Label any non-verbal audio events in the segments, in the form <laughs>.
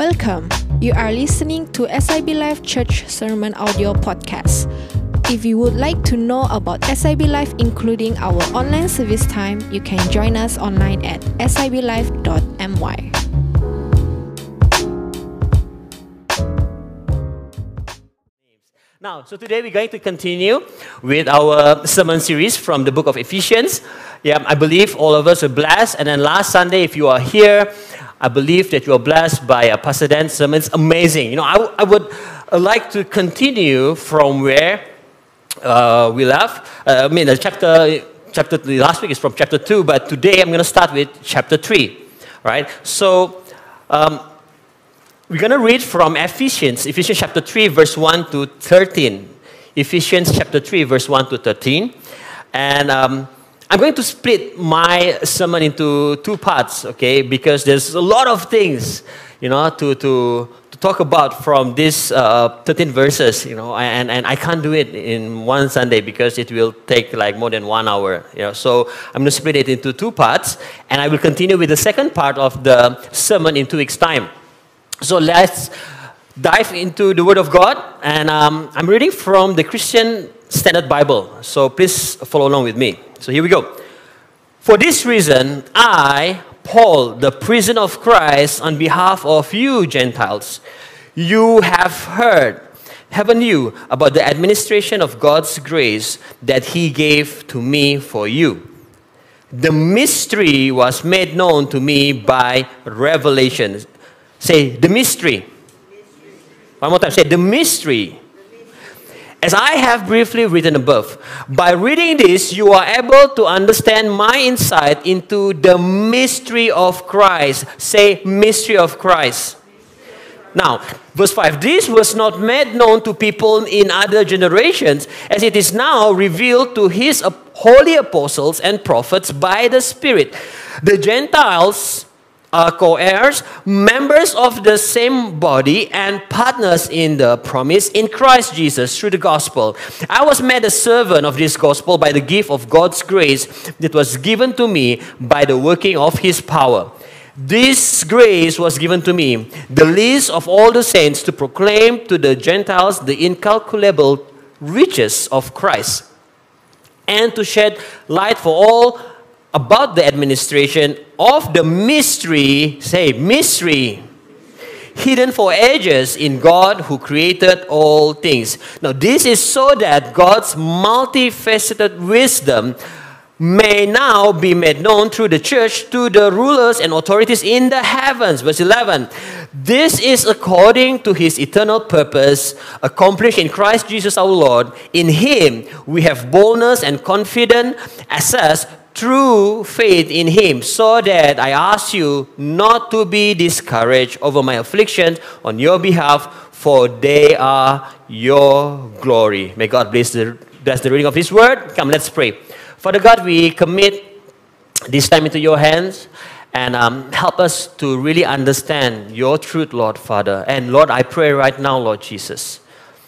Welcome. You are listening to SIB Life Church Sermon Audio Podcast. If you would like to know about SIB Life, including our online service time, you can join us online at siblife.my. Now, so today we're going to continue with our sermon series from the book of Ephesians. Yeah, I believe all of us are blessed. And then last Sunday, if you are here, I believe that you are blessed by Dan's sermon. It's amazing. You know, I, I would uh, like to continue from where uh, we left. Uh, I mean, the chapter, chapter last week is from chapter 2, but today I'm going to start with chapter 3. Right? So, um, we're going to read from Ephesians, Ephesians chapter 3, verse 1 to 13. Ephesians chapter 3, verse 1 to 13. And um, I'm going to split my sermon into two parts, okay? Because there's a lot of things, you know, to, to, to talk about from these uh, 13 verses, you know, and, and I can't do it in one Sunday because it will take like more than one hour, you know. So I'm going to split it into two parts, and I will continue with the second part of the sermon in two weeks' time. So let's dive into the Word of God. And um, I'm reading from the Christian Standard Bible. So please follow along with me. So here we go. For this reason, I, Paul, the prisoner of Christ, on behalf of you Gentiles, you have heard, haven't you, about the administration of God's grace that He gave to me for you. The mystery was made known to me by revelation. Say, the mystery. One more time. Say, the mystery. As I have briefly written above, by reading this, you are able to understand my insight into the mystery of Christ. Say, mystery of Christ. Now, verse 5 this was not made known to people in other generations, as it is now revealed to his holy apostles and prophets by the Spirit. The Gentiles Uh, are co heirs, members of the same body, and partners in the promise in Christ Jesus through the gospel. I was made a servant of this gospel by the gift of God's grace that was given to me by the working of his power. This grace was given to me, the least of all the saints, to proclaim to the Gentiles the incalculable riches of Christ and to shed light for all about the administration of the mystery, say, mystery, hidden for ages in God who created all things. Now, this is so that God's multifaceted wisdom may now be made known through the church to the rulers and authorities in the heavens. Verse 11. This is according to his eternal purpose, accomplished in Christ Jesus our Lord. In him we have boldness and confident access through faith in him, so that I ask you not to be discouraged over my afflictions on your behalf, for they are your glory. May God bless the, bless the reading of his word. Come, let's pray. Father God, we commit this time into your hands and um, help us to really understand your truth, Lord Father. And Lord, I pray right now, Lord Jesus,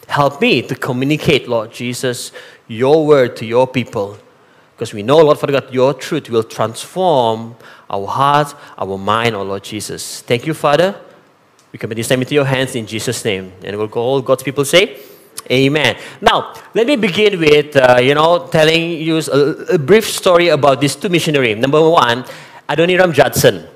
help me to communicate, Lord Jesus, your word to your people. Because we know, Lord Father God, your truth will transform our hearts, our mind, oh Lord Jesus. Thank you, Father. We commit this time into your hands in Jesus' name. And we'll all God's people say, Amen. Now, let me begin with, uh, you know, telling you a, a, brief story about these two missionaries. Number one, Adoniram Judson.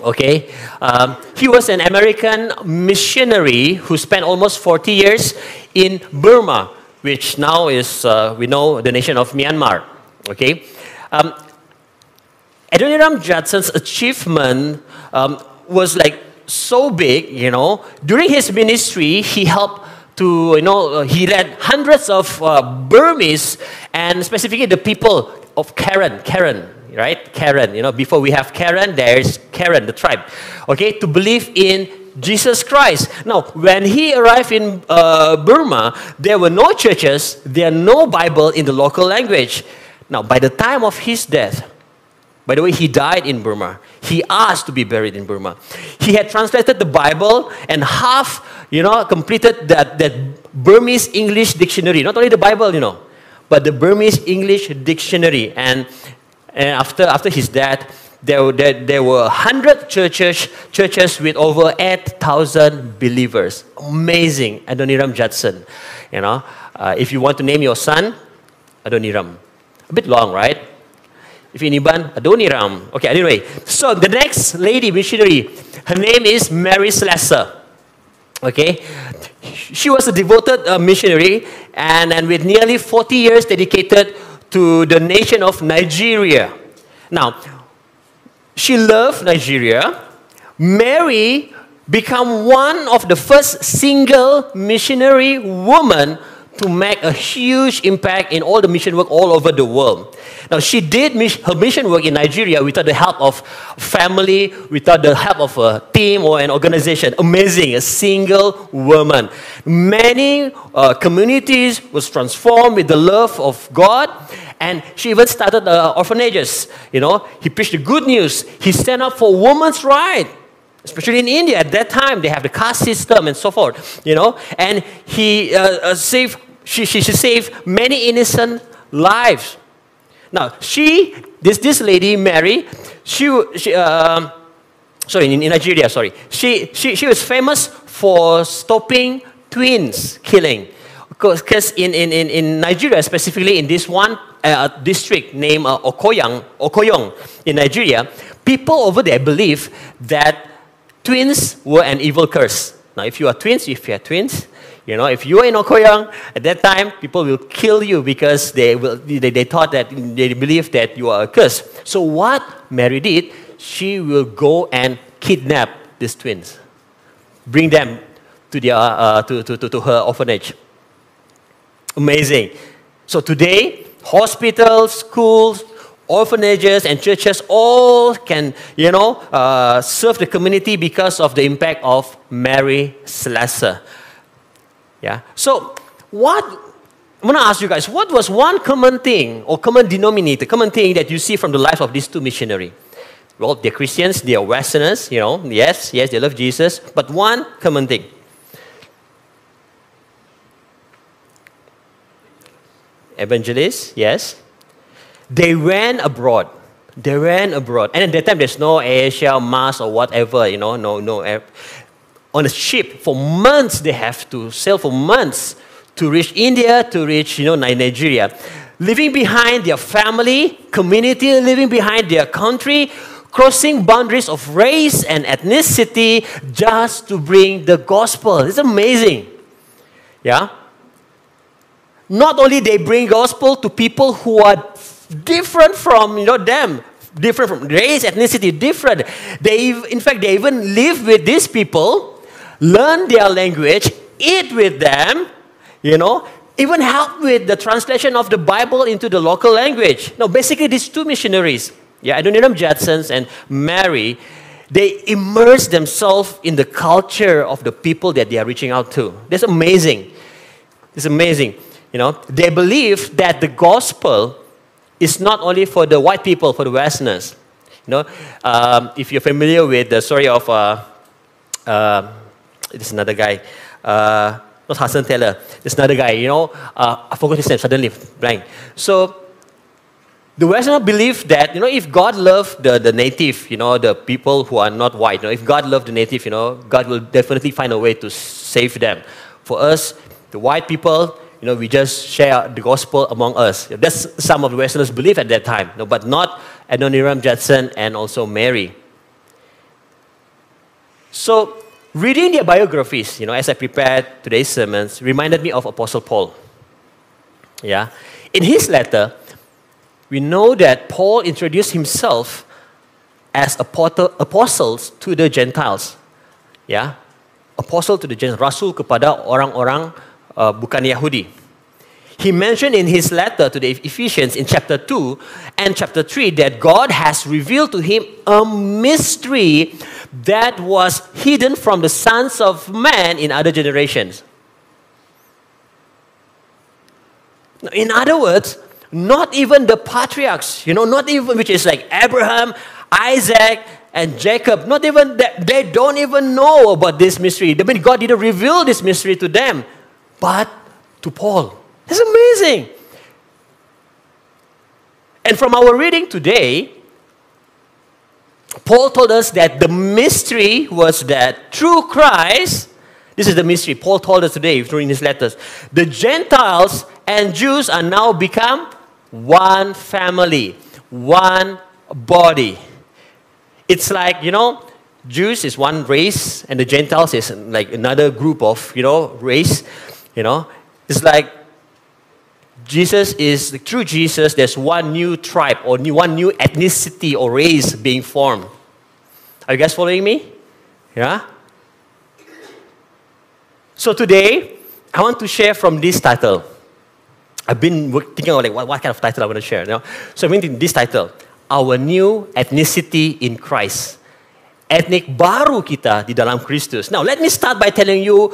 Okay? Um, he was an American missionary who spent almost 40 years in Burma, which now is, uh, we know, the nation of Myanmar. Okay? Um, Adoniram Judson's achievement um, was like so big, you know. During his ministry, he helped to, you know, he led hundreds of uh, Burmese and specifically the people of Karen, Karen, right? Karen, you know, before we have Karen, there's Karen, the tribe, okay, to believe in Jesus Christ. Now, when he arrived in uh, Burma, there were no churches, there are no Bible in the local language. Now, by the time of his death, by the way, he died in Burma. He asked to be buried in Burma. He had translated the Bible and half, you know, completed that, that Burmese English dictionary. Not only the Bible, you know, but the Burmese English dictionary. And, and after, after his death, there, there, there were 100 churches, churches with over 8,000 believers. Amazing. Adoniram Judson. You know, uh, if you want to name your son, Adoniram. A bit long, right? If anyone, Adoniram. Okay, anyway. So the next lady missionary, her name is Mary Slessor. Okay, she was a devoted uh, missionary and, and with nearly 40 years dedicated to the nation of Nigeria. Now, she loved Nigeria. Mary became one of the first single missionary woman to make a huge impact in all the mission work all over the world. Now, she did her mission work in Nigeria without the help of family, without the help of a team or an organization. Amazing, a single woman. Many uh, communities was transformed with the love of God, and she even started uh, orphanages. You know, he preached the good news. He stand up for women's rights especially in India at that time they have the caste system and so forth you know? And he uh, uh, saved she, she, she saved many innocent lives. Now she this this lady mary she, she uh, sorry in, in, nigeria sorry. She, she she was famous for stopping twins killing. Because in, in, in, in nigeria specifically in this one uh, district named uh, okoyang okoyong in nigeria people over there believe that twins were an evil curse. Now, if you are twins, if you are twins, you know, if you are in Okoyang, at that time, people will kill you because they, will, they, they thought that, they believe that you are a curse. So what Mary did, she will go and kidnap these twins, bring them to, their, uh, to, to, to, to her orphanage. Amazing. So today, hospitals, schools, orphanages and churches all can, you know, uh, serve the community because of the impact of Mary Slessor. Yeah. So, what I'm going to ask you guys, what was one common thing or common denominator, common thing that you see from the life of these two missionaries? Well, they're Christians, they are Westerners, you know, yes, yes, they love Jesus, but one common thing. Evangelists, yes. They ran abroad. They ran abroad. And at that time, there's no Asia, mask, or whatever, you know, no, no. Eh, on a ship, for months, they have to sail for months to reach India, to reach, you know, Nigeria. Leaving behind their family, community, leaving behind their country, crossing boundaries of race and ethnicity just to bring the gospel. It's amazing. Yeah? Not only they bring gospel to people who are different from you know them. Different from race ethnicity different. They in fact they even live with these people learn their language eat with them you know even help with the translation of the bible into the local language. Now, basically these two missionaries yeah adoniram judsons and mary they immerse themselves in the culture of the people that they are reaching out to. That's amazing. It's amazing you know. They believe that the gospel is not only for the white people, for the Westerners. You know, um, if you're familiar with the story of, uh, uh, this another guy, uh, not Hudson Taylor, this another guy, you know, uh, I forgot his name, suddenly, blank. So, the Westerner believe that, you know, if God loved the, the native, you know, the people who are not white, you know, if God loved the native, you know, God will definitely find a way to save them. For us, the white people, you know, we just share the gospel among us. That's some of the Westerners believe at that time, no, but not Adoniram Judson and also Mary. So, reading their biographies, you know, as I prepared today's sermons, reminded me of Apostle Paul. Yeah. In his letter, we know that Paul introduced himself as apostles to the Gentiles. Yeah. Apostle to the Gentiles, Rasul kepada orang-orang uh, bukan Yahudi. He mentioned in his letter to the Ephesians in chapter 2 and chapter 3 that God has revealed to him a mystery that was hidden from the sons of man in other generations. In other words, not even the patriarchs, you know, not even which is like Abraham, Isaac, and Jacob, not even that, they don't even know about this mystery. I mean, God didn't reveal this mystery to them but to Paul. It's amazing. And from our reading today, Paul told us that the mystery was that through Christ, this is the mystery Paul told us today through his letters, the Gentiles and Jews are now become one family, one body. It's like, you know, Jews is one race and the Gentiles is like another group of, you know, race, you know. It's like Jesus is, through Jesus, there's one new tribe or new, one new ethnicity or race being formed. Are you guys following me? Yeah? So today, I want to share from this title. I've been thinking of like what, what kind of title I want to share. You know? So I'm thinking this title, Our New Ethnicity in Christ. Etnik baru kita di dalam Kristus. Now let me start by telling you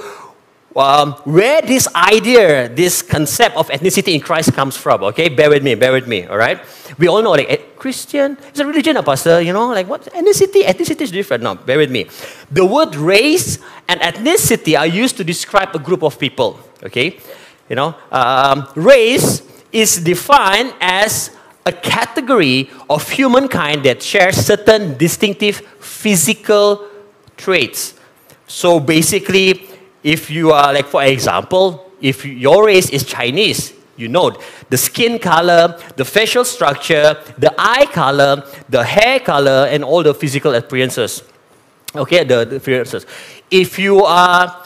um, where this idea, this concept of ethnicity in Christ comes from. Okay, bear with me, bear with me. All right, we all know like Christian is a religion, a pastor. You know, like what ethnicity? Ethnicity is different. No, bear with me. The word race and ethnicity are used to describe a group of people. Okay, you know, um, race is defined as a category of humankind that shares certain distinctive physical traits. So basically, if you are, like, for example, if your race is Chinese, you know the skin color, the facial structure, the eye color, the hair color, and all the physical appearances. Okay, the, the appearances. If you are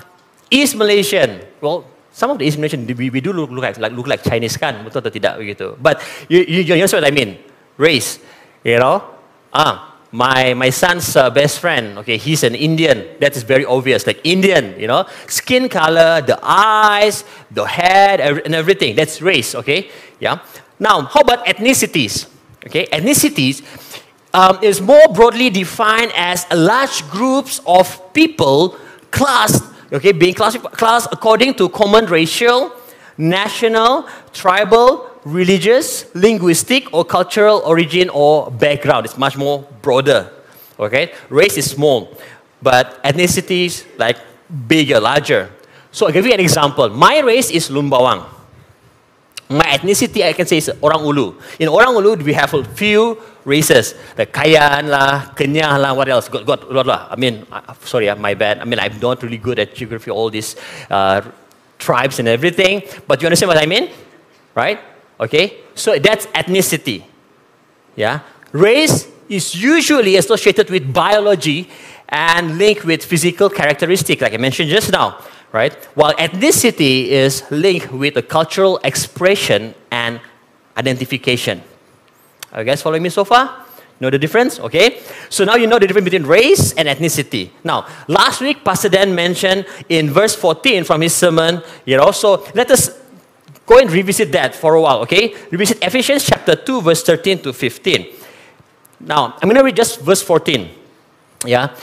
East Malaysian, well, some of the East Malaysian, we, we do look, look, like, like, look like Chinese kan, betul atau tidak begitu. But you, you, you understand what I mean? Race, you know? Ah, my, my son's uh, best friend, okay, he's an Indian. That is very obvious, like Indian, you know, skin color, the eyes, the head, and everything. That's race, okay? Yeah. Now, how about ethnicities? Okay, ethnicities um, is more broadly defined as large groups of people classed, okay, being classed, classed according to common racial, national, tribal, religious, linguistic, or cultural origin or background. It's much more broader. Okay? Race is small, but ethnicity is like bigger, larger. So I'll give you an example. My race is Lumbawang. My ethnicity, I can say, is Orang Ulu. In Orang Ulu, we have a few races. The Kayan lah, Kenyah lah, what else? Got, got, got lah. I mean, sorry, uh, my bad. I mean, I'm not really good at geography, all these uh, tribes and everything. But you understand what I mean? Right? Okay? So that's ethnicity. Yeah? Race is usually associated with biology and linked with physical characteristic, like I mentioned just now, right? While ethnicity is linked with a cultural expression and identification. Are you guys following me so far? Know the difference? Okay? So now you know the difference between race and ethnicity. Now, last week, Pastor Dan mentioned in verse 14 from his sermon, you know, so let us Go and revisit that for a while, okay? Revisit Ephesians chapter 2, verse 13 to 15. Now, I'm going to read just verse 14. Yeah?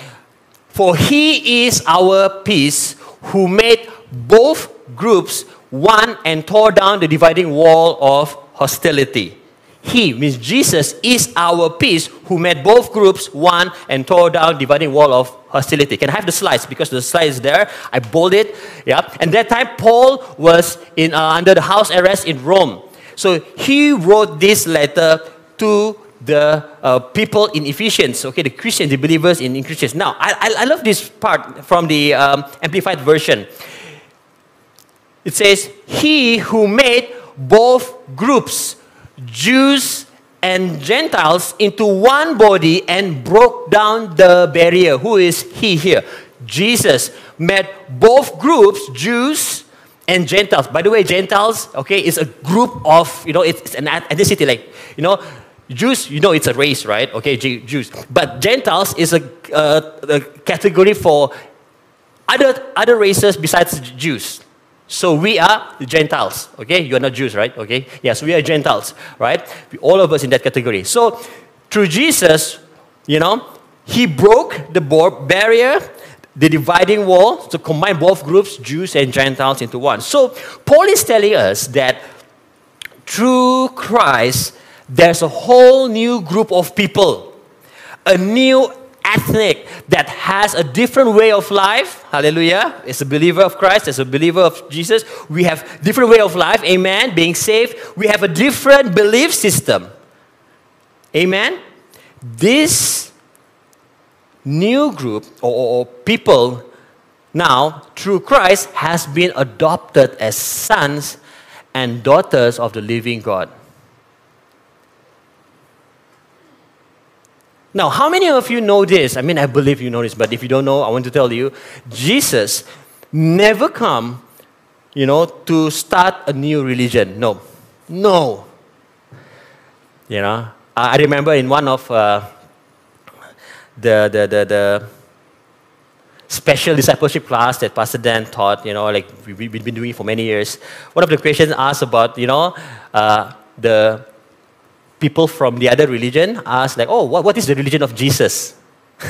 For he is our peace who made both groups one and tore down the dividing wall of hostility. He, means Jesus, is our peace who made both groups one and tore down the dividing wall of hostility. Can I have the slides? Because the slide is there. I bold it. Yeah. And that time, Paul was in, uh, under the house arrest in Rome. So he wrote this letter to the uh, people in Ephesians, okay, the Christians, the believers in, in Christians. Now, I, I, I love this part from the um, Amplified Version. It says, He who made both groups, Jews and Gentiles into one body and broke down the barrier. Who is he here? Jesus met both groups, Jews and Gentiles. By the way, Gentiles, okay, is a group of, you know, it's an ethnicity, like, you know, Jews, you know, it's a race, right? Okay, Jews. But Gentiles is a, uh, a category for other, other races besides Jews. So we are Gentiles, okay? You are not Jews, right? Okay? Yes, we are Gentiles, right? All of us in that category. So through Jesus, you know, he broke the barrier, the dividing wall to combine both groups, Jews and Gentiles, into one. So Paul is telling us that through Christ, there's a whole new group of people, a new ethnic that has a different way of life. Hallelujah. It's a believer of Christ, as a believer of Jesus. We have different way of life. Amen. Being saved. We have a different belief system. Amen. This new group or, or, or people now through Christ has been adopted as sons and daughters of the living God. Now, how many of you know this? I mean, I believe you know this, but if you don't know, I want to tell you Jesus never come, you know, to start a new religion. No. No. You know, I remember in one of uh, the, the, the, the special discipleship class that Pastor Dan taught, you know, like we, we've been doing for many years. One of the questions asked about, you know, uh, the people from the other religion ask like, oh, what, what is the religion of Jesus? <laughs>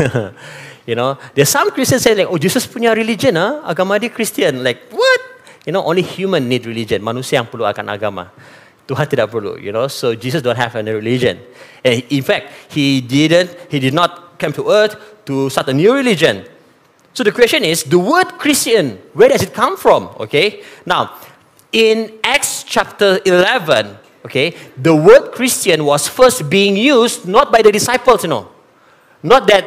you know, there's some Christians say like, oh, Jesus punya religion, ah, agama dia Christian. Like, what? You know, only human need religion. Manusia yang perlu akan agama. Tuhan tidak perlu, you know. So Jesus don't have any religion. And in fact, he didn't, he did not come to earth to start a new religion. So the question is, the word Christian, where does it come from? Okay. Now, in Acts chapter 11, okay, the word Christian was first being used not by the disciples, you know. Not that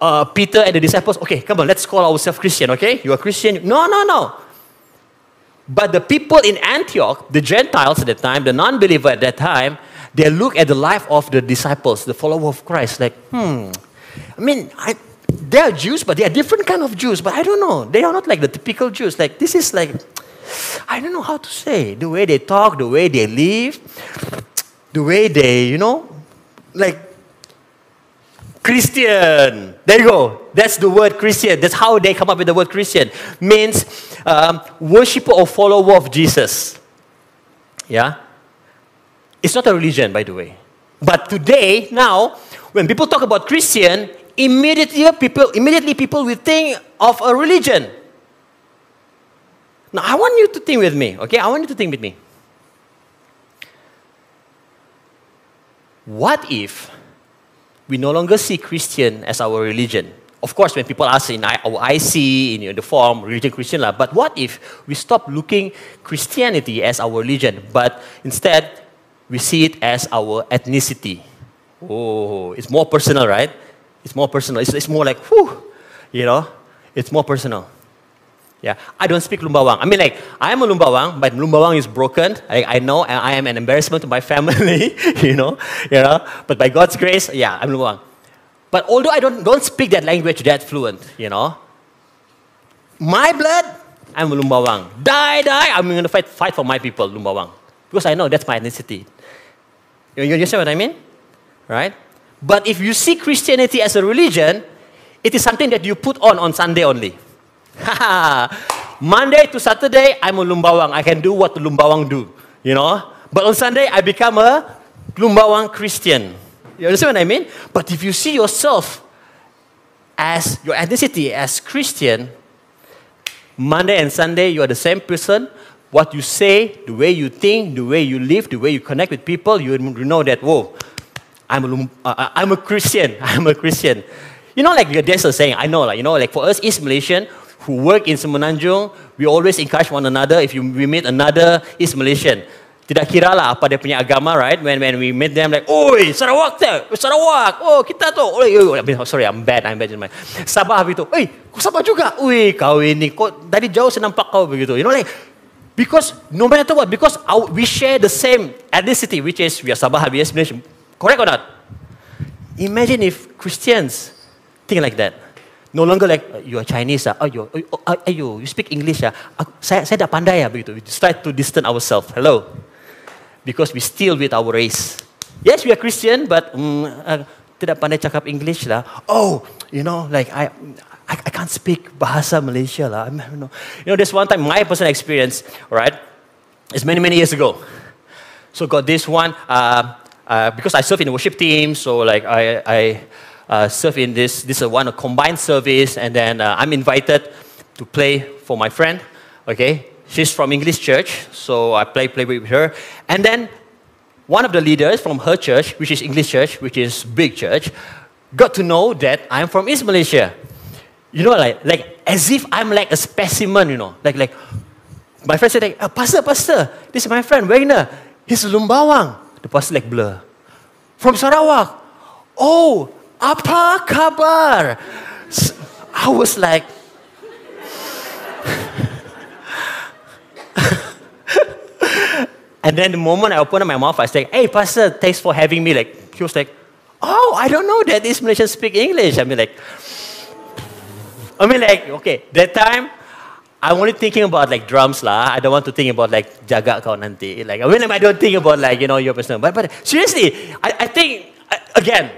uh, Peter and the disciples, okay, come on, let's call ourselves Christian, okay? You are Christian. No, no, no. But the people in Antioch, the Gentiles at that time, the non believer at that time, they look at the life of the disciples, the follower of Christ, like, hmm, I mean, I, they are Jews, but they are different kind of Jews. But I don't know. They are not like the typical Jews. Like this is like, I don't know how to say. The way they talk, the way they live, the way they, you know, like Christian. There you go. That's the word Christian. That's how they come up with the word Christian. Means um, worshiper or follower of Jesus. Yeah? It's not a religion, by the way. But today, now, when people talk about Christian, immediately people, immediately people will think of a religion. Now, I want you to think with me, okay? I want you to think with me. What if we no longer see Christian as our religion? Of course, when people ask in our IC, in the form, religion Christian, life, but what if we stop looking Christianity as our religion, but instead we see it as our ethnicity? Oh, it's more personal, right? It's more personal. It's, it's more like, whew, you know, it's more personal. Yeah, I don't speak Lumbawang. I mean, like, I am a Lumbawang, but Lumbawang is broken. I, I know, I am an embarrassment to my family, <laughs> you know, you know. But by God's grace, yeah, I'm Lumbawang. But although I don't, don't speak that language that fluent, you know, my blood, I'm Lumbawang. Die, die, I'm going to fight, fight for my people, Lumbawang. Because I know that's my ethnicity. You, you understand what I mean? Right? But if you see Christianity as a religion, it is something that you put on on Sunday only. <laughs> Monday to Saturday, I'm a Lumbawang. I can do what the Lumbawang do, you know. But on Sunday, I become a Lumbawang Christian. You understand what I mean? But if you see yourself as your ethnicity as Christian, Monday and Sunday, you are the same person. What you say, the way you think, the way you live, the way you connect with people, you know that, whoa, I'm a, uh, uh, I'm a Christian. <laughs> I'm a Christian. You know, like there's a saying, I know, like, you know, like for us East Malaysian who work in Semenanjung, we always encourage one another if you, we meet another East Malaysian. Tidak kira lah apa dia punya agama, right? When, when we meet them, like, oi, Sarawak tu, Sarawak, oh, kita tu, oi, oi, oi. sorry, I'm bad, I'm bad my, Sabah itu, oi, kau Sabah juga, oi, kau ini, kau dari jauh saya nampak kau begitu, you know, like, because no matter what, because our, we share the same ethnicity, which is we are Sabah, we are Malaysian, Correct or not? Imagine if Christians think like that. No longer like, uh, you are Chinese, ah. ayo, ayo, oh, ayo, you speak English, ah. saya, saya dah pandai, ah, begitu. We try to distance ourselves. Hello. Because we still with our race. Yes, we are Christian, but um, uh, tidak pandai cakap English lah. Oh, you know, like I, I, I can't speak bahasa Malaysia lah. I don't know. You know, there's one time my personal experience, right? It's many many years ago. So got this one. Uh, uh, because I serve in the worship team, so like I, I uh, serve in this, this is one a combined service, and then uh, I'm invited to play for my friend. Okay, she's from English church, so I play play with her, and then one of the leaders from her church, which is English church, which is big church, got to know that I'm from East Malaysia. You know, like like as if I'm like a specimen, you know, like like my friend said, like, oh, Pastor, Pastor, this is my friend, Wagner. He's Lumbawang. The pastor like blur. From Sarawak. Oh, Apa kabar? I was like, <laughs> and then the moment I opened up my mouth, I said, Hey, Pastor, thanks for having me. Like, he was like, Oh, I don't know that these Malaysians speak English. I mean, like, I mean, like, okay, that time, I'm only thinking about like drums lah. I don't want to think about like jaga kau nanti. Like, I mean, I don't think about like, you know, your personal. But, but seriously, I, I think, uh, again,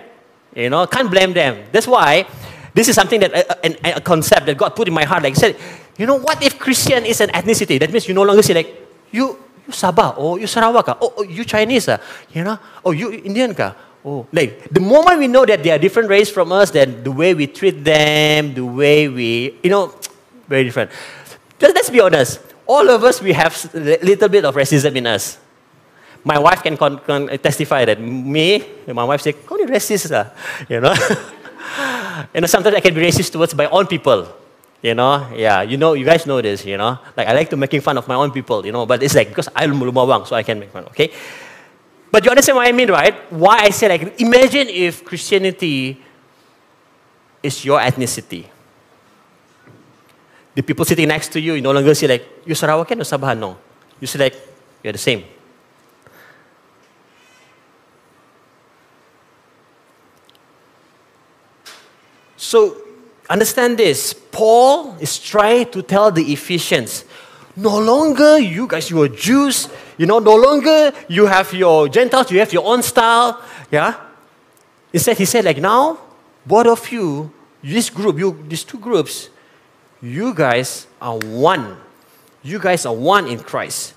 you know, can't blame them. That's why this is something that, uh, uh, a, a, a concept that God put in my heart. Like, said, you know, what if Christian is an ethnicity? That means you no longer say like, you, you Sabah, or you Sarawak, ah, oh, oh, you Chinese, uh, you know, oh, you Indian ka. Oh, like the moment we know that they are different race from us, then the way we treat them, the way we, you know, <tsk> very different. Just let's be honest. All of us, we have a little bit of racism in us. My wife can, can testify that me, my wife say, "Kau you racist lah," <laughs> you know. <laughs> you know, sometimes I can be racist towards my own people. You know, yeah, you know, you guys know this, you know. Like I like to making fun of my own people, you know, but it's like because I'm Lumbawang, so I can make fun, okay? But you understand what I mean, right? Why I say like, imagine if Christianity is your ethnicity. The people sitting next to you, you no longer say like, you Sarawakian or Sabahan? No. You say like, you're the same. So understand this. Paul is trying to tell the Ephesians, no longer you guys, you are Jews, you know, no longer you have your Gentiles, you have your own style. Yeah? Instead, he said, like, now, both of you, this group, you, these two groups, you guys are one. You guys are one in Christ.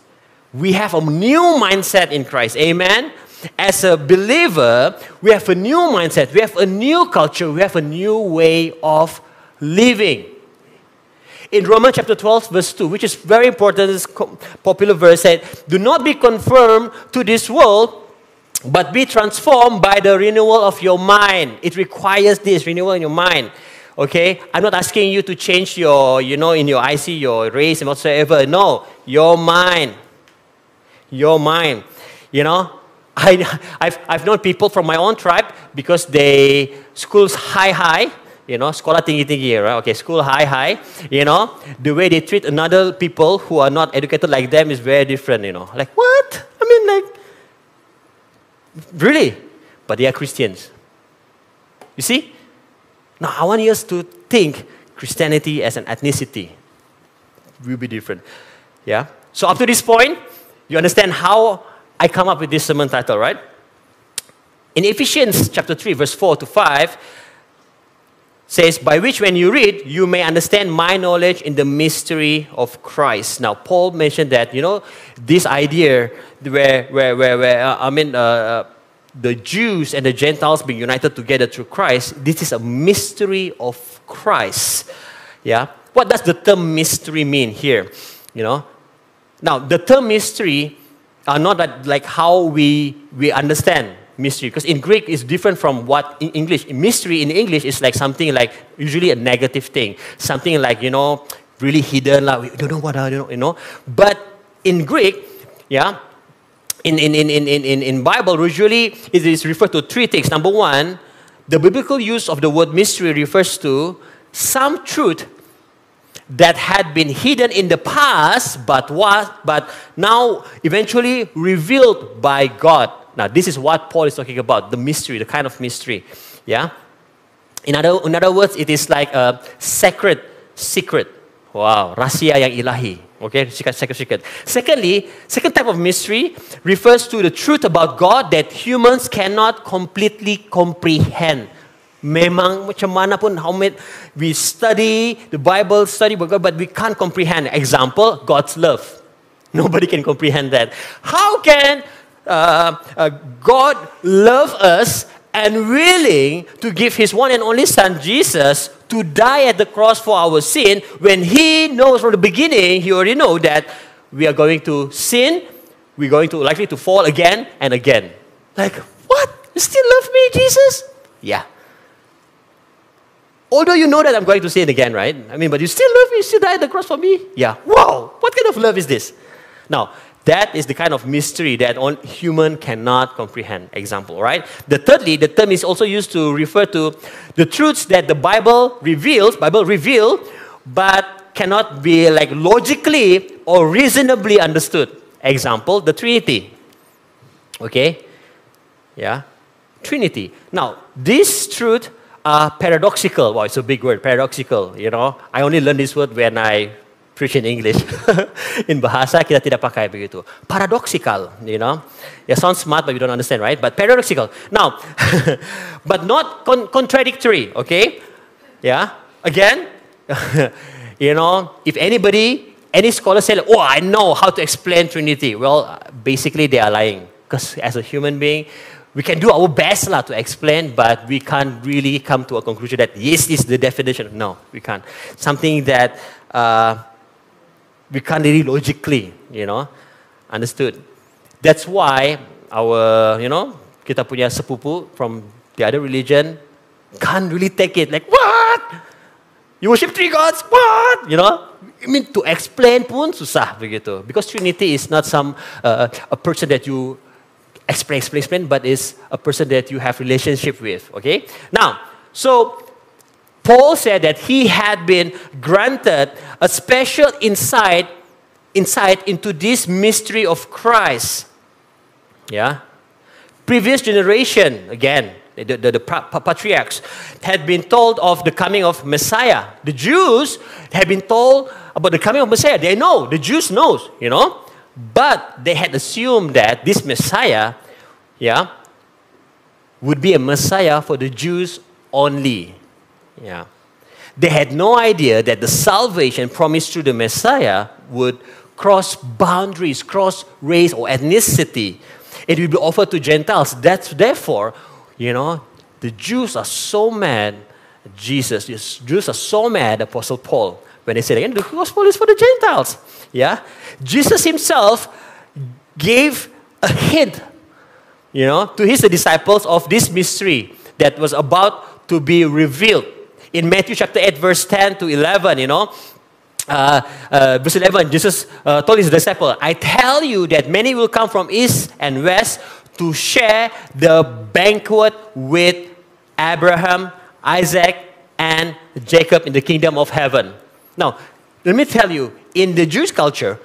We have a new mindset in Christ. Amen. As a believer, we have a new mindset. We have a new culture. We have a new way of living in Romans chapter 12, verse 2, which is very important, this popular verse said, Do not be conformed to this world, but be transformed by the renewal of your mind. It requires this renewal in your mind. Okay? I'm not asking you to change your, you know, in your IC, your race and whatsoever. No, your mind. Your mind. You know, <laughs> I, I've, I've known people from my own tribe because they schools high high you know, sekolah tinggi-tinggi, right? Okay, school high-high, you know, the way they treat another people who are not educated like them is very different, you know. Like, what? I mean, like, really? But they are Christians. You see? Now, I want us to think Christianity as an ethnicity will be different. Yeah? So, up to this point, you understand how I come up with this sermon title, right? In Ephesians chapter 3, verse 4 to 5, says, By which when you read, you may understand my knowledge in the mystery of Christ. Now, Paul mentioned that, you know, this idea where, where, where, where uh, I mean, uh, uh, the Jews and the Gentiles being united together through Christ, this is a mystery of Christ. Yeah? What does the term mystery mean here? You know? Now, the term mystery are not that, like how we, we understand mystery because in greek it's different from what in english. Mystery in english is like something like usually a negative thing. Something like you know really hidden like we don't know what uh, I don't know you know. But in greek yeah in in in in in, in bible usually it is referred to three things. Number one the biblical use of the word mystery refers to some truth that had been hidden in the past but was but now eventually revealed by god now, this is what Paul is talking about the mystery, the kind of mystery. Yeah? In other, in other words, it is like a sacred secret. Wow, rahasia yang ilahi. Okay, secret, secret, secret. Secondly, second type of mystery refers to the truth about God that humans cannot completely comprehend. Memang macam mana pun how many, we study the Bible, study God, but we can't comprehend. Example, God's love. <laughs> Nobody can comprehend that. How can uh, uh, God love us and willing to give his one and only son Jesus to die at the cross for our sin when he knows from the beginning he already know that we are going to sin we're going to likely to fall again and again like what you still love me jesus yeah although you know that i'm going to sin again right i mean but you still love me you still die at the cross for me yeah wow what kind of love is this now That is the kind of mystery that on human cannot comprehend. Example, right? The thirdly, the term is also used to refer to the truths that the Bible reveals, Bible reveal, but cannot be like logically or reasonably understood. Example, the Trinity. Okay? Yeah? Trinity. Now, this truth are paradoxical. Well, it's a big word, paradoxical, you know. I only learned this word when I preach in English. <laughs> in bahasa kita tidak pakai begitu. Paradoxical, you know. Yeah, sounds smart but you don't understand, right? But paradoxical. Now, <laughs> but not con- contradictory, okay? Yeah. Again, <laughs> you know, if anybody, any scholar say, oh, I know how to explain Trinity. Well, basically they are lying. Because as a human being, we can do our best lah, to explain, but we can't really come to a conclusion that yes, is the definition. No, we can't. Something that uh, we can't really logically, you know, understood. That's why our, you know, kita punya sepupu from the other religion can't really take it. Like, what? You worship three gods? What? You know? I mean, to explain pun susah begitu. Because Trinity is not some, uh, a person that you explain, but is a person that you have relationship with. Okay? Now, so Paul said that he had been granted a special insight, insight into this mystery of Christ. Yeah? Previous generation, again, the, the, the patriarchs, had been told of the coming of Messiah. The Jews had been told about the coming of Messiah. They know, the Jews knows, you know. But they had assumed that this Messiah, yeah, would be a Messiah for the Jews only. Yeah. They had no idea that the salvation promised through the Messiah would cross boundaries, cross race or ethnicity. It will be offered to Gentiles. That's therefore, you know, the Jews are so mad Jesus. The Jews are so mad Apostle Paul when they said again, the gospel is for the Gentiles. Yeah? Jesus himself gave a hint, you know, to his disciples of this mystery that was about to be revealed in Matthew chapter 8, verse 10 to 11, you know, uh, uh, verse 11, Jesus uh, told his disciple, I tell you that many will come from east and west to share the banquet with Abraham, Isaac, and Jacob in the kingdom of heaven. Now, let me tell you, in the Jewish culture,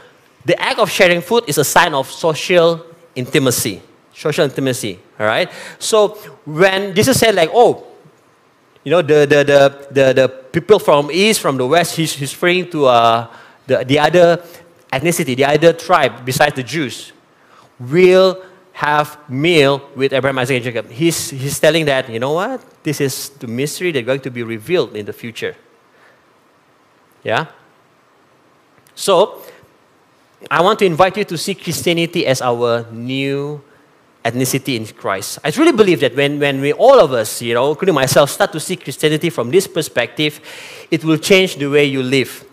the act of sharing food is a sign of social intimacy. Social intimacy, all right? So when Jesus said, like, oh, you know, the, the, the, the, the people from east, from the west, he's, he's referring to uh, the, the other ethnicity, the other tribe besides the Jews, will have meal with Abraham, Isaac, and Jacob. He's, he's telling that, you know what? This is the mystery that's going to be revealed in the future. Yeah? So, I want to invite you to see Christianity as our new ethnicity in Christ. I truly believe that when, when we, all of us, you know, including myself, start to see Christianity from this perspective, it will change the way you live,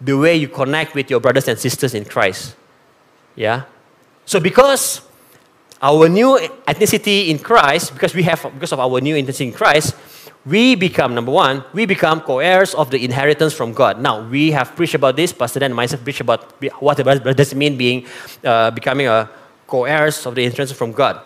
the way you connect with your brothers and sisters in Christ. Yeah? So because our new ethnicity in Christ, because we have because of our new ethnicity in Christ, we become number one, we become co-heirs of the inheritance from God. Now we have preached about this. Pastor Dan and myself preached about what does it mean being uh, becoming a co-heirs of the inheritance from God.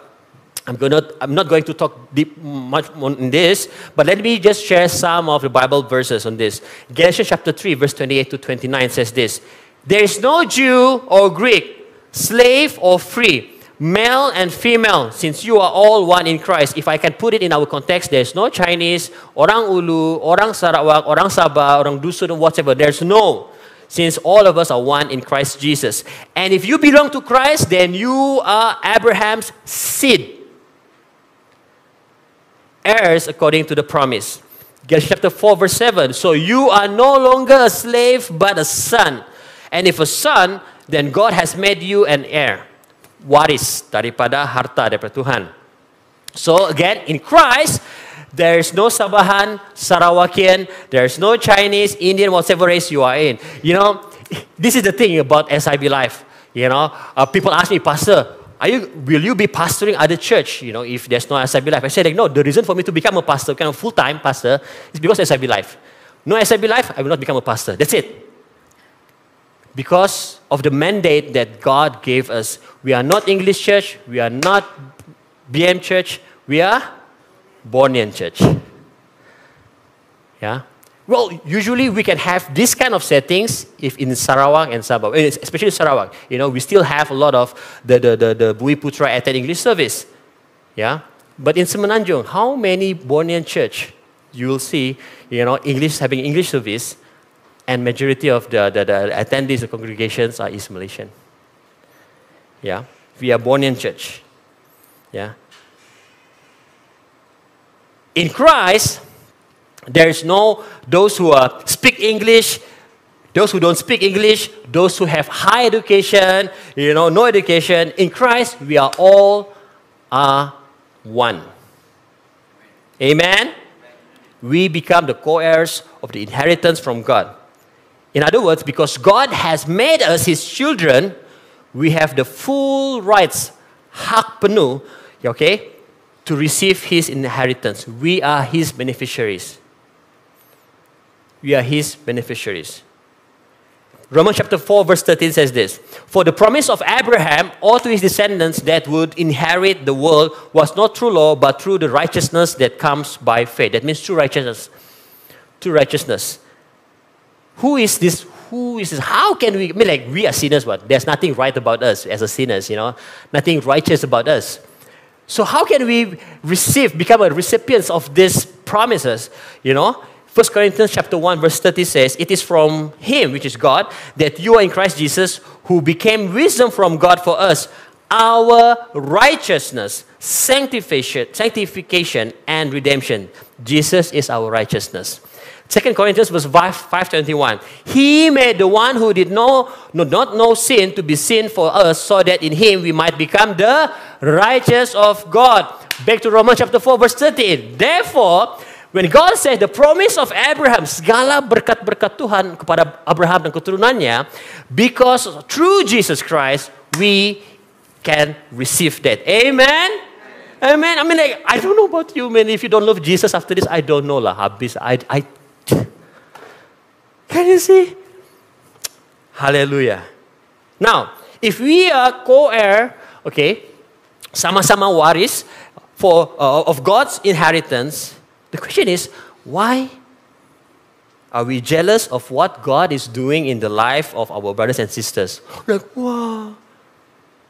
I'm, gonna, I'm not going to talk deep much on this, but let me just share some of the Bible verses on this. Galatians chapter 3, verse 28 to 29 says this There is no Jew or Greek, slave or free, male and female, since you are all one in Christ. If I can put it in our context, there's no Chinese, orang Ulu, orang Sarawak, orang Sabah, orang Dusun, whatever. There's no since all of us are one in Christ Jesus. And if you belong to Christ, then you are Abraham's seed. Heirs according to the promise. Galatians chapter 4, verse 7. So you are no longer a slave, but a son. And if a son, then God has made you an heir. Waris daripada harta daripada Tuhan. So again, in Christ, there's no Sabahan, Sarawakian, there's no Chinese, Indian, whatever race you are in. You know, <laughs> this is the thing about SIB Life. You know, uh, people ask me, Pastor, are you, will you be pastoring other church, you know, if there's no SIB Life? I said, like, no, the reason for me to become a pastor, kind of full-time pastor, is because SIB Life. No SIB Life, I will not become a pastor. That's it. Because of the mandate that God gave us. We are not English church, we are not BM church, we are Bornean church. Yeah? Well, usually we can have this kind of settings if in Sarawak and Sabah, eh, especially Sarawak. You know, we still have a lot of the, the, the, the Bumiputra attend English service. Yeah? But in Semenanjung, how many Bornean church you will see, you know, English having English service and majority of the, the, the attendees, the congregations are East Malaysian. Yeah? We are Bornean church. Yeah? In Christ, there is no those who are speak English, those who don't speak English, those who have high education, you know, no education. In Christ, we are all are one. Amen. We become the co-heirs of the inheritance from God. In other words, because God has made us His children, we have the full rights, hak penuh, okay, to receive His inheritance. We are His beneficiaries we are his beneficiaries. Romans chapter 4, verse 13 says this For the promise of Abraham or to his descendants that would inherit the world was not through law, but through the righteousness that comes by faith. That means true righteousness. True righteousness. Who is this? Who is this? How can we? I mean, like, we are sinners, but there's nothing right about us as a sinners, you know? Nothing righteous about us. So, how can we receive, become a recipients of these promises, you know? 1 Corinthians chapter 1 verse 30 says, It is from him, which is God, that you are in Christ Jesus, who became wisdom from God for us, our righteousness, sanctification, sanctification and redemption. Jesus is our righteousness. 2 Corinthians verse 5, 521. He made the one who did know, no, not know sin to be sin for us, so that in him we might become the righteous of God. Back to Romans chapter 4 verse 13. Therefore, When God said the promise of Abraham, segala berkat-berkat Tuhan kepada Abraham dan keturunannya, because through Jesus Christ, we can receive that. Amen? Amen. I mean, like, I don't know about you, man. If you don't love Jesus after this, I don't know lah. Habis, I, I, can you see? Hallelujah. Now, if we are co-heir, okay, sama-sama waris for uh, of God's inheritance, the question is, why are we jealous of what God is doing in the life of our brothers and sisters? Like, wow,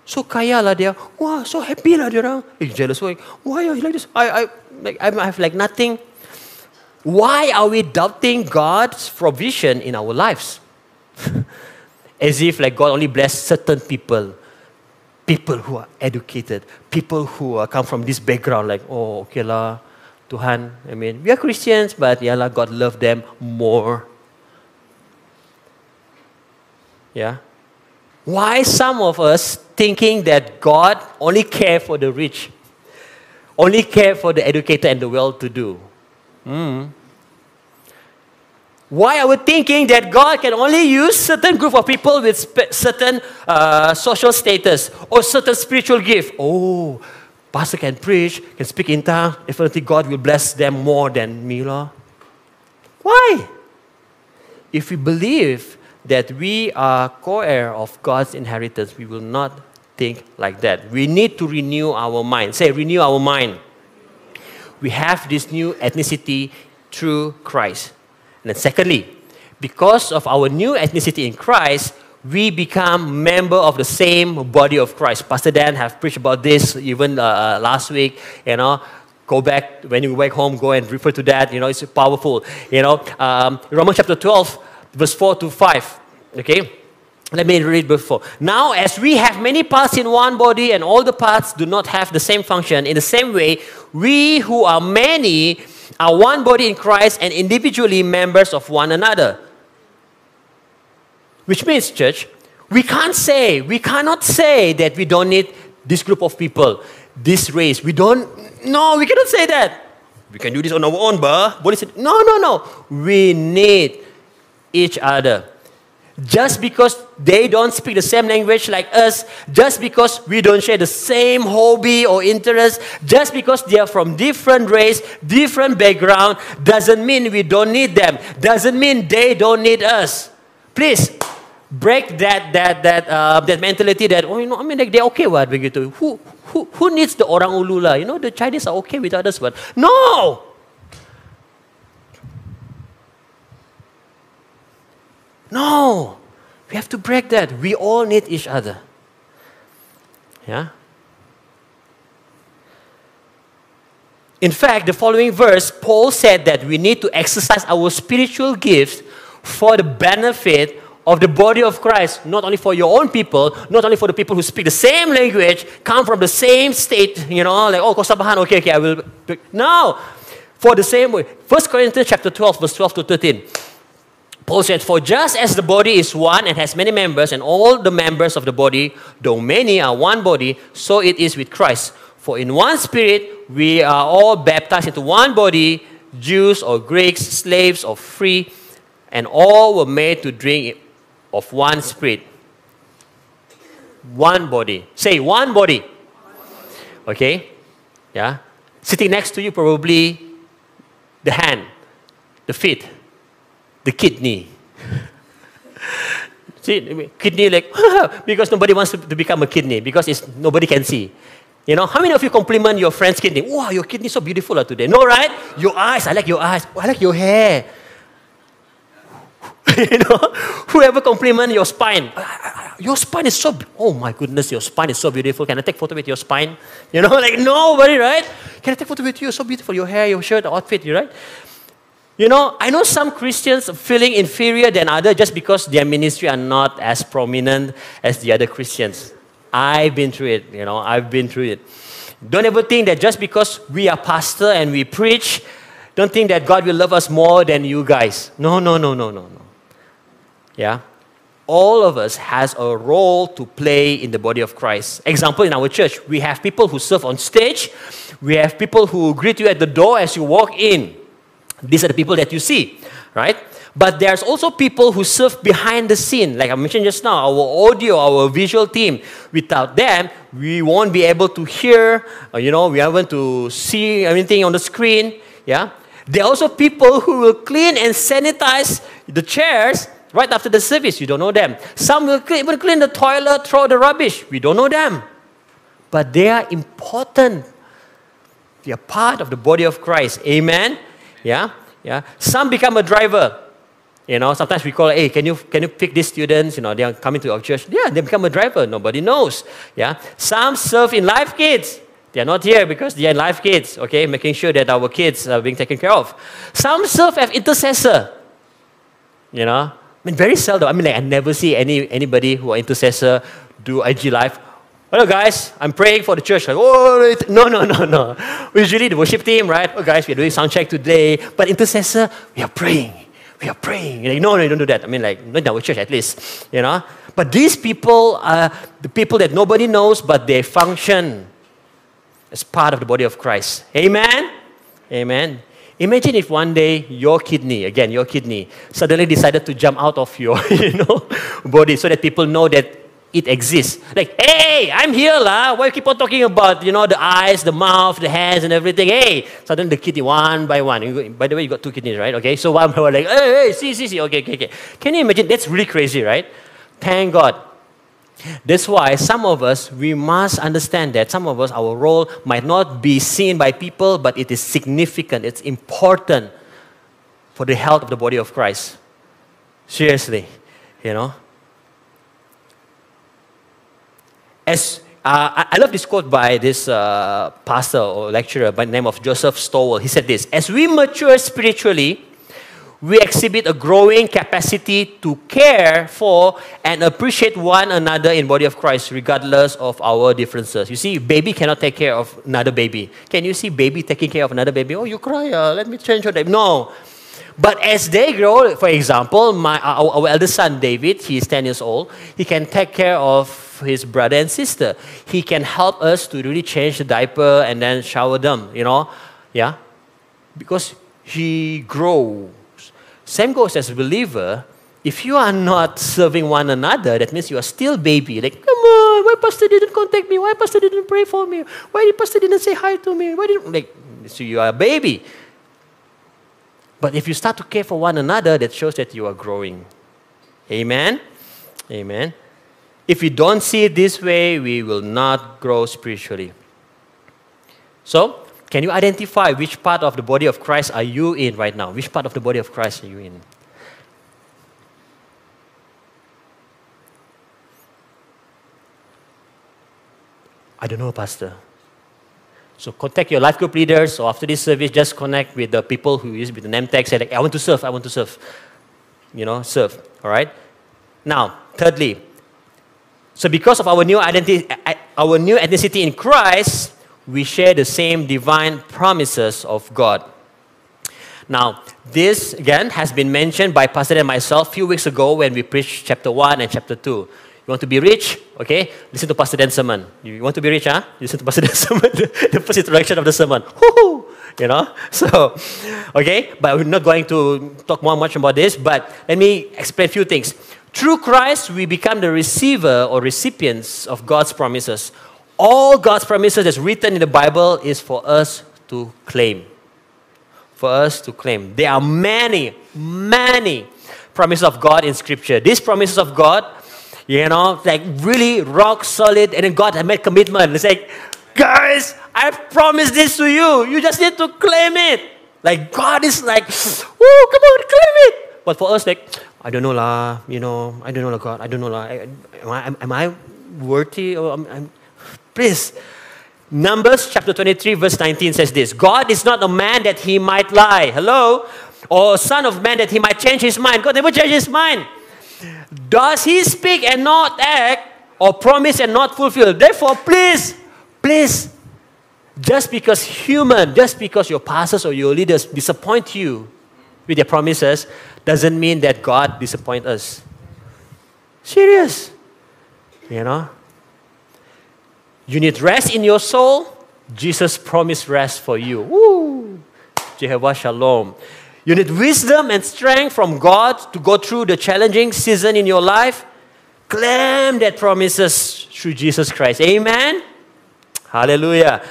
so kaya lah dia. Wow, so happy lah dia orang. Eh, jealous. Why, why are you like this? I, I, like, I have like nothing. Why are we doubting God's provision in our lives? <laughs> As if like God only bless certain people. People who are educated. People who are, come from this background. Like, oh, okay lah. Tuhan, I mean, we are Christians, but yeah, lah, God love them more. Yeah. Why some of us thinking that God only care for the rich, only care for the educated and the well-to-do? Mm. Why are we thinking that God can only use certain group of people with certain uh, social status or certain spiritual gift? Oh, pastor can preach, can speak in tongues, definitely God will bless them more than me. Lord. Why? If we believe that we are co-heir of God's inheritance, we will not think like that. We need to renew our mind. Say, renew our mind. We have this new ethnicity through Christ. And then secondly, because of our new ethnicity in Christ, we become member of the same body of Christ. Pastor Dan have preached about this even uh, uh, last week. You know, go back when you back home, go and refer to that. You know, it's powerful. You know, um, Romans chapter 12, verse 4 to 5. Okay. Let me read before. Now, as we have many parts in one body and all the parts do not have the same function, in the same way, we who are many are one body in Christ and individually members of one another. Which means, church, we can't say, we cannot say that we don't need this group of people, this race. We don't, no, we cannot say that. We can do this on our own, but is it? No, no, no. We need each other. Just because they don't speak the same language like us, just because we don't share the same hobby or interest, just because they are from different race, different background, doesn't mean we don't need them. Doesn't mean they don't need us. Please, break that that that uh, that mentality that oh you know I mean like they're okay what begitu. Who who who needs the orang ulu lah? You know the Chinese are okay with others but no. No. We have to break that. We all need each other. Yeah? In fact, the following verse, Paul said that we need to exercise our spiritual gifts for the benefit of the body of Christ, not only for your own people, not only for the people who speak the same language, come from the same state, you know, like, oh, Kosabahan, okay, okay, I will. No, for the same way. 1 Corinthians chapter 12, verse 12 to 13. Paul said, For just as the body is one and has many members, and all the members of the body, though many, are one body, so it is with Christ. For in one spirit we are all baptized into one body, Jews or Greeks, slaves or free, and all were made to drink of one spirit. One body. Say one body. Okay? Yeah? Sitting next to you, probably the hand, the feet, the kidney. See, kidney like, <laughs> because nobody wants to become a kidney, because it's, nobody can see. You know, how many of you compliment your friend's kidney? Wow, your kidney so beautiful today. No, right? Your eyes, I like your eyes. I like your hair. <laughs> you know, whoever compliment your spine, ah, ah, ah, your spine is so, oh my goodness, your spine is so beautiful. Can I take photo with your spine? You know, <laughs> like nobody, right? Can I take photo with you? So beautiful, your hair, your shirt, outfit, you right? You know, I know some Christians feeling inferior than others just because their ministry are not as prominent as the other Christians. I've been through it, you know, I've been through it. Don't ever think that just because we are pastor and we preach, don't think that God will love us more than you guys. No, no, no, no, no, no. Yeah? All of us has a role to play in the body of Christ. Example in our church, we have people who serve on stage. We have people who greet you at the door as you walk in. These are the people that you see, right? But there's also people who serve behind the scene. Like I mentioned just now, our audio, our visual team. Without them, we won't be able to hear, uh, you know, we aren't to see anything on the screen. Yeah? There are also people who will clean and sanitize the chairs right after the service. You don't know them. Some will clean, even clean the toilet, throw the rubbish. We don't know them. But they are important. They are part of the body of Christ. Amen? Yeah? Yeah. Some become a driver. You know, sometimes we call, hey, can you can you pick these students? You know, they are coming to our church. Yeah, they become a driver. Nobody knows. Yeah. Some serve in life kids. They are not here because they are in life kids, okay, making sure that our kids are being taken care of. Some serve as intercessor. You know, I mean, very seldom. I mean, like, I never see any anybody who are intercessor do IG live. Hello, guys. I'm praying for the church. Like, oh, no, no, no, no. Usually the worship team, right? Oh, guys, we're doing sound check today. But intercessor, we are praying. We are praying. Like, no, no, don't do that. I mean, like, not in our church at least, you know. But these people are the people that nobody knows, but they function as part of the body of Christ. Amen. Amen. Imagine if one day your kidney, again, your kidney, suddenly decided to jump out of your, <laughs> you know, body so that people know that it exists. Like, hey, I'm here, lah. Why you keep on talking about, you know, the eyes, the mouth, the hands, and everything? Hey, suddenly the kidney one by one. You, by the way, you got two kidneys, right? Okay, so one by like, hey, hey, see, see, see. Okay, okay, okay. Can you imagine? That's really crazy, right? Thank God. That's why some of us, we must understand that some of us, our role might not be seen by people, but it is significant. It's important for the health of the body of Christ. Seriously, you know. As uh, I love this quote by this uh, pastor or lecturer by the name of Joseph Stowell. He said this As we mature spiritually, we exhibit a growing capacity to care for and appreciate one another in body of Christ regardless of our differences. You see, baby cannot take care of another baby. Can you see baby taking care of another baby? Oh, you cry, uh, let me change your name. No. But as they grow, for example, my, our, our eldest son, David, he is 10 years old, he can take care of his brother and sister. He can help us to really change the diaper and then shower them, you know? Yeah? Because he grows. Same goes as a believer. If you are not serving one another, that means you are still baby. Like, come on, why pastor didn't contact me? Why pastor didn't pray for me? Why did pastor didn't say hi to me? Why didn't like so you are a baby. But if you start to care for one another, that shows that you are growing. Amen. Amen. If we don't see it this way, we will not grow spiritually. So, can you identify which part of the body of Christ are you in right now? Which part of the body of Christ are you in? I don't know, Pastor. So contact your life group leaders, or after this service, just connect with the people who use with the name tag. Say like, I want to serve. I want to serve. You know, serve. All right. Now, thirdly, so because of our new identity, eh, our new ethnicity in Christ, we share the same divine promises of God. Now, this again has been mentioned by Pastor and myself a few weeks ago when we preached chapter 1 and chapter 2. You want to be rich? Okay, listen to Pastor Dan's sermon. You want to be rich, huh? Listen to Pastor Dan's <laughs> sermon, the first introduction of the sermon. Woohoo! You know? <laughs> So, okay, but we're not going to talk more much about this, but let me explain a few things. Through Christ, we become the receiver or recipients of God's promises. All God's promises that's written in the Bible is for us to claim. For us to claim. There are many, many promises of God in Scripture. These promises of God you know, like really rock solid. And then God had made commitment. It's like, guys, I promised this to you. You just need to claim it. Like God is like, oh, come on, claim it. But for us, like, I don't know lah, you know, I don't know lah, God, I don't know lah. Am I, am I worthy? Or am, I'm, please. Numbers chapter 23, verse 19 says this God is not a man that he might lie. Hello? Or son of man that he might change his mind. God never changes his mind. Does he speak and not act, or promise and not fulfill? Therefore, please, please, just because human, just because your pastors or your leaders disappoint you with their promises, doesn't mean that God disappoint us. Serious. You know? You need rest in your soul. Jesus promised rest for you. Woo! Jehovah Shalom. You need wisdom and strength from God to go through the challenging season in your life. Claim that promises through Jesus Christ. Amen. Hallelujah.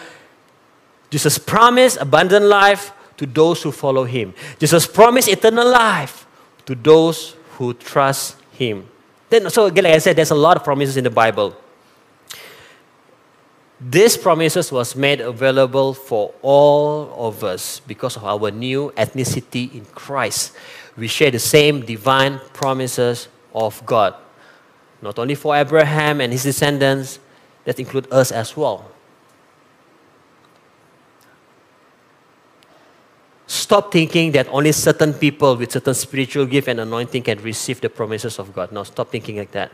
Jesus promised abundant life to those who follow him. Jesus promised eternal life to those who trust him. Then, so again, like I said, there's a lot of promises in the Bible. These promises was made available for all of us because of our new ethnicity in Christ. We share the same divine promises of God. Not only for Abraham and his descendants, that include us as well. Stop thinking that only certain people with certain spiritual gift and anointing can receive the promises of God. Now, stop thinking like that.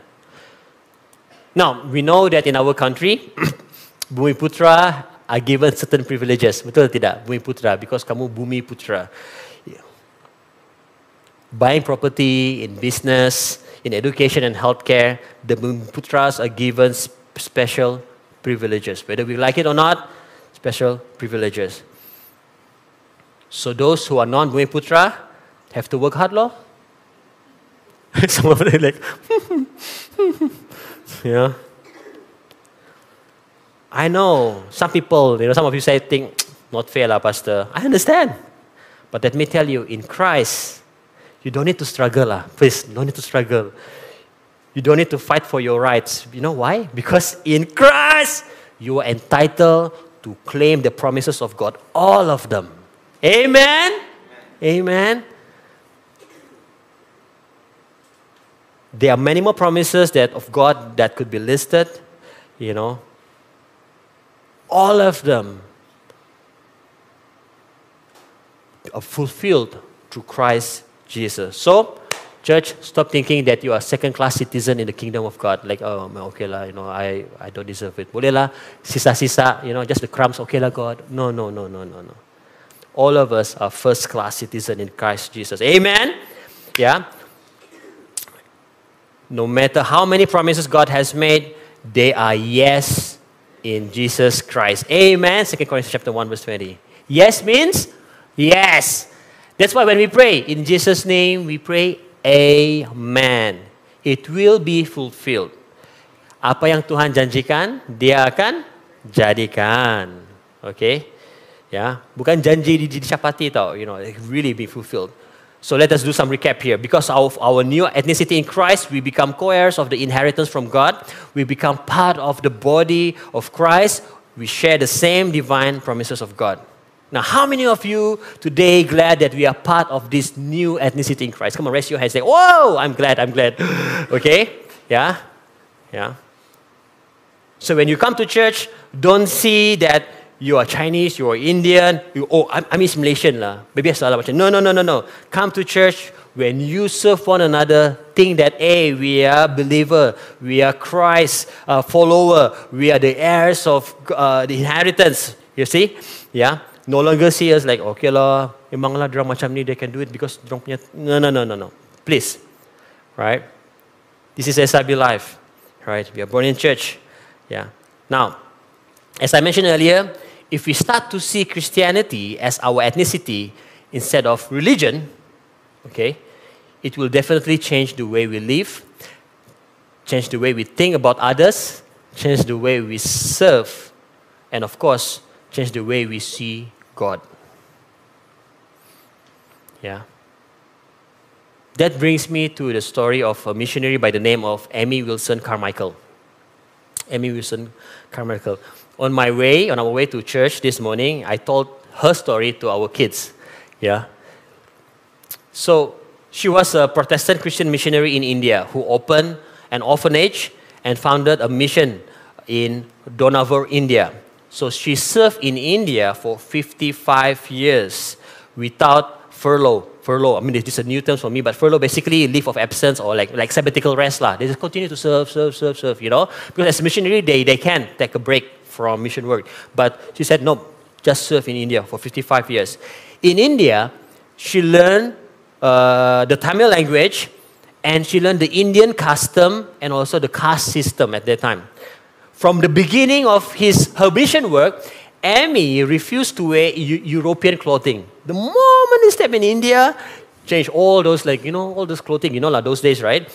Now, we know that in our country, <coughs> Bumiputra are given certain privileges. Betul tidak? Bumiputra, because kamu Bumiputra. Buying property, in business, in education and healthcare, the Bumiputras are given special privileges. Whether we like it or not, special privileges. So those who are non-Bumiputra have to work hard, law. <laughs> Some of them like, <laughs> yeah. I know some people, you know, some of you say, think, <tsk> not fair, lah, Pastor. I understand. But let me tell you, in Christ, you don't need to struggle. Lah. Please, don't need to struggle. You don't need to fight for your rights. You know why? Because in Christ, you are entitled to claim the promises of God, all of them. Amen? Amen. Amen. There are many more promises that of God that could be listed, you know, all of them are fulfilled through Christ Jesus. So, church, stop thinking that you are second-class citizen in the kingdom of God. Like, oh, okay lah, you know, I, I don't deserve it. Boleh lah, sisa-sisa, you know, just the crumbs, okay lah, God. No, no, no, no, no, no. All of us are first-class citizen in Christ Jesus. Amen? Yeah? No matter how many promises God has made, they are yes in Jesus Christ. Amen. 2 Corinthians chapter 1, verse 20. Yes means yes. That's why when we pray, in Jesus' name, we pray, Amen. It will be fulfilled. Apa yang Tuhan janjikan, dia akan jadikan. Okay? Ya, bukan janji di, di tau, you know, really be fulfilled. So let us do some recap here. Because of our new ethnicity in Christ, we become co heirs of the inheritance from God. We become part of the body of Christ. We share the same divine promises of God. Now, how many of you today glad that we are part of this new ethnicity in Christ? Come on, raise your hand say, Whoa, I'm glad, I'm glad. <laughs> okay? Yeah? Yeah. So when you come to church, don't see that you are Chinese, you are Indian, you, oh, I'm, I'm East Malaysian lah. Maybe I salah. No, no, no, no, no. Come to church when you serve one another, think that, hey, we are believer, we are Christ uh, follower, we are the heirs of uh, the inheritance. You see? Yeah? No longer see us like, okay lah, memang lah drama macam ni, they can do it because drama punya... No, no, no, no, no. Please. Right? This is SIB life. Right? We are born in church. Yeah. Now, as I mentioned earlier, if we start to see Christianity as our ethnicity instead of religion, okay, it will definitely change the way we live, change the way we think about others, change the way we serve, and of course, change the way we see God. Yeah. That brings me to the story of a missionary by the name of Amy Wilson Carmichael. Amy Wilson Carmichael. On my way, on our way to church this morning, I told her story to our kids. Yeah. So she was a Protestant Christian missionary in India who opened an orphanage and founded a mission in Dohnavur, India. So she served in India for 55 years without furlough furlough. I mean, this is a new term for me, but furlough basically leave of absence or like, like sabbatical rest. Lah. They just continue to serve, serve, serve, serve, you know? Because as missionary, they, they can take a break from mission work. But she said, no, just serve in India for 55 years. In India, she learned uh, the Tamil language and she learned the Indian custom and also the caste system at that time. From the beginning of his, her mission work, Amy refused to wear European clothing. The moment he stepped in India, changed all those, like, you know, all those clothing, you know, like those days, right?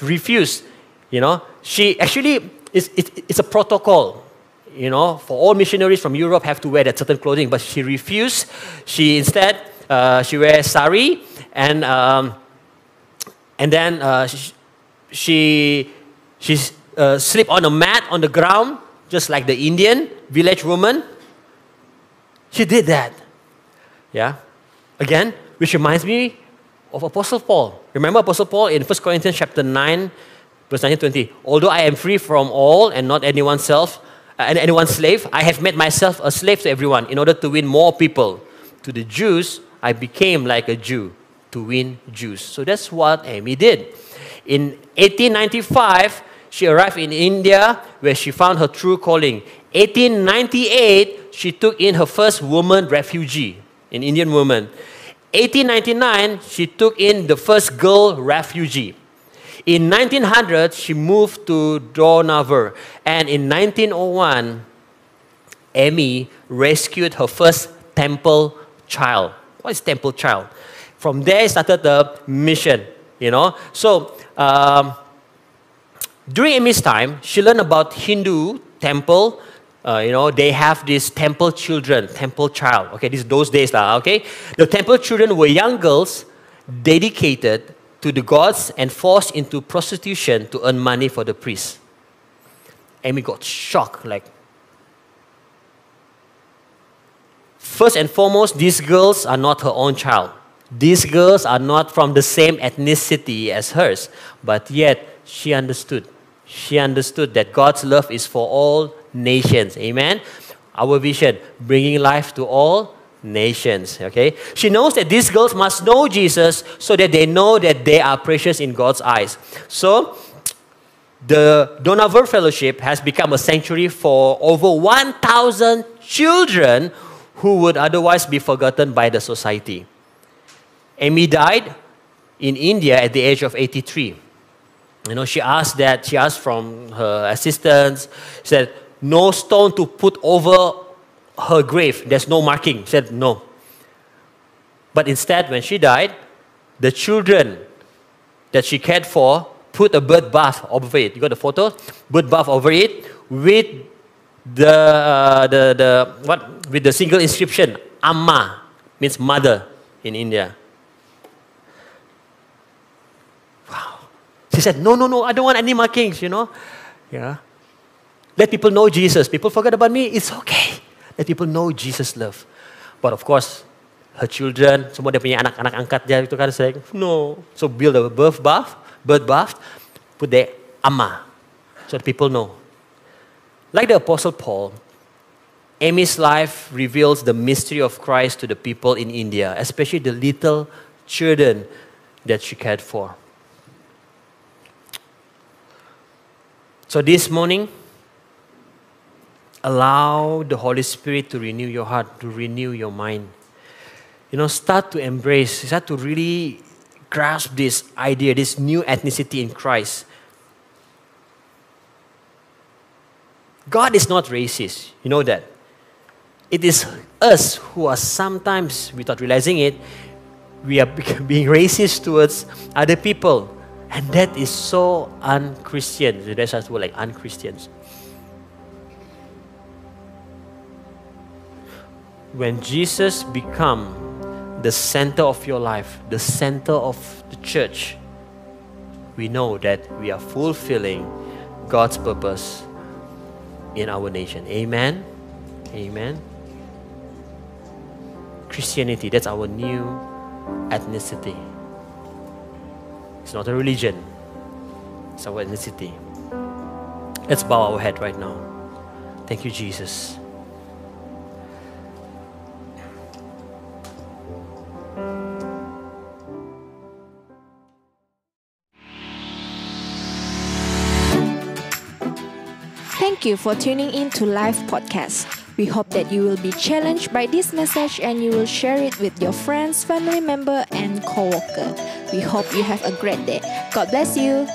Refused, you know. She actually, it's, it's, it's a protocol, you know, for all missionaries from Europe have to wear that certain clothing, but she refused. She instead, uh, she wears sari, and, um, and then uh, she, she, she uh, sleep on a mat on the ground, just like the Indian village woman. She did that. Yeah? Again, which reminds me of Apostle Paul. Remember Apostle Paul in 1 Corinthians chapter 9, verse 19 20. Although I am free from all and not anyone's self, uh, anyone's slave, I have made myself a slave to everyone in order to win more people. To the Jews, I became like a Jew to win Jews. So that's what Amy did. In 1895, she arrived in India where she found her true calling. 1898, she took in her first woman refugee, an Indian woman. 1899, she took in the first girl refugee. In 1900, she moved to Dohnavur. And in 1901, Amy rescued her first temple child. What is temple child? From there started the mission, you know. So, um, during Amy's time, she learned about Hindu temple uh, you know, they have these temple children, temple child. Okay, this those days lah. Okay, the temple children were young girls dedicated to the gods and forced into prostitution to earn money for the priests. Amy got shocked, like. First and foremost, these girls are not her own child. These girls are not from the same ethnicity as hers, but yet she understood. She understood that God's love is for all nations. Amen. Our vision, bringing life to all nations. Okay. She knows that these girls must know Jesus so that they know that they are precious in God's eyes. So the Dohnavur Fellowship has become a sanctuary for over 1,000 children who would otherwise be forgotten by the society. Amy died in India at the age of 83. You know, she asked that, she asked from her assistants, said, no stone to put over her grave. There's no marking. She said, no. But instead, when she died, the children that she cared for put a bird bath over it. You got the photo? Bird bath over it with the, uh, the, the, what? With the single inscription, Amma, means mother in India. Wow. She said, No, no, no, I don't want any markings, you know. Yeah. Let people know Jesus. People forget about me. It's okay. Let people know Jesus' love. But of course, her children, semua dia punya anak-anak angkat dia itu kan saying, no. So build a birth bath, birth bath, put there Amma, so that people know. Like the Apostle Paul, Amy's life reveals the mystery of Christ to the people in India, especially the little children that she cared for. So this morning, allow the Holy Spirit to renew your heart, to renew your mind. You know, start to embrace, start to really grasp this idea, this new ethnicity in Christ. God is not racist. You know that. It is us who are sometimes, without realizing it, we are <laughs> being racist towards other people. And that is so unchristian. That's word like unchristians. When Jesus become the center of your life, the center of the church, we know that we are fulfilling God's purpose in our nation. Amen. Amen. Christianity, that's our new ethnicity. It's not a religion, it's our ethnicity. Let's bow our head right now. Thank you, Jesus. Thank you for tuning in to Live Podcast. We hope that you will be challenged by this message and you will share it with your friends, family member, and co-worker. We hope you have a great day. God bless you.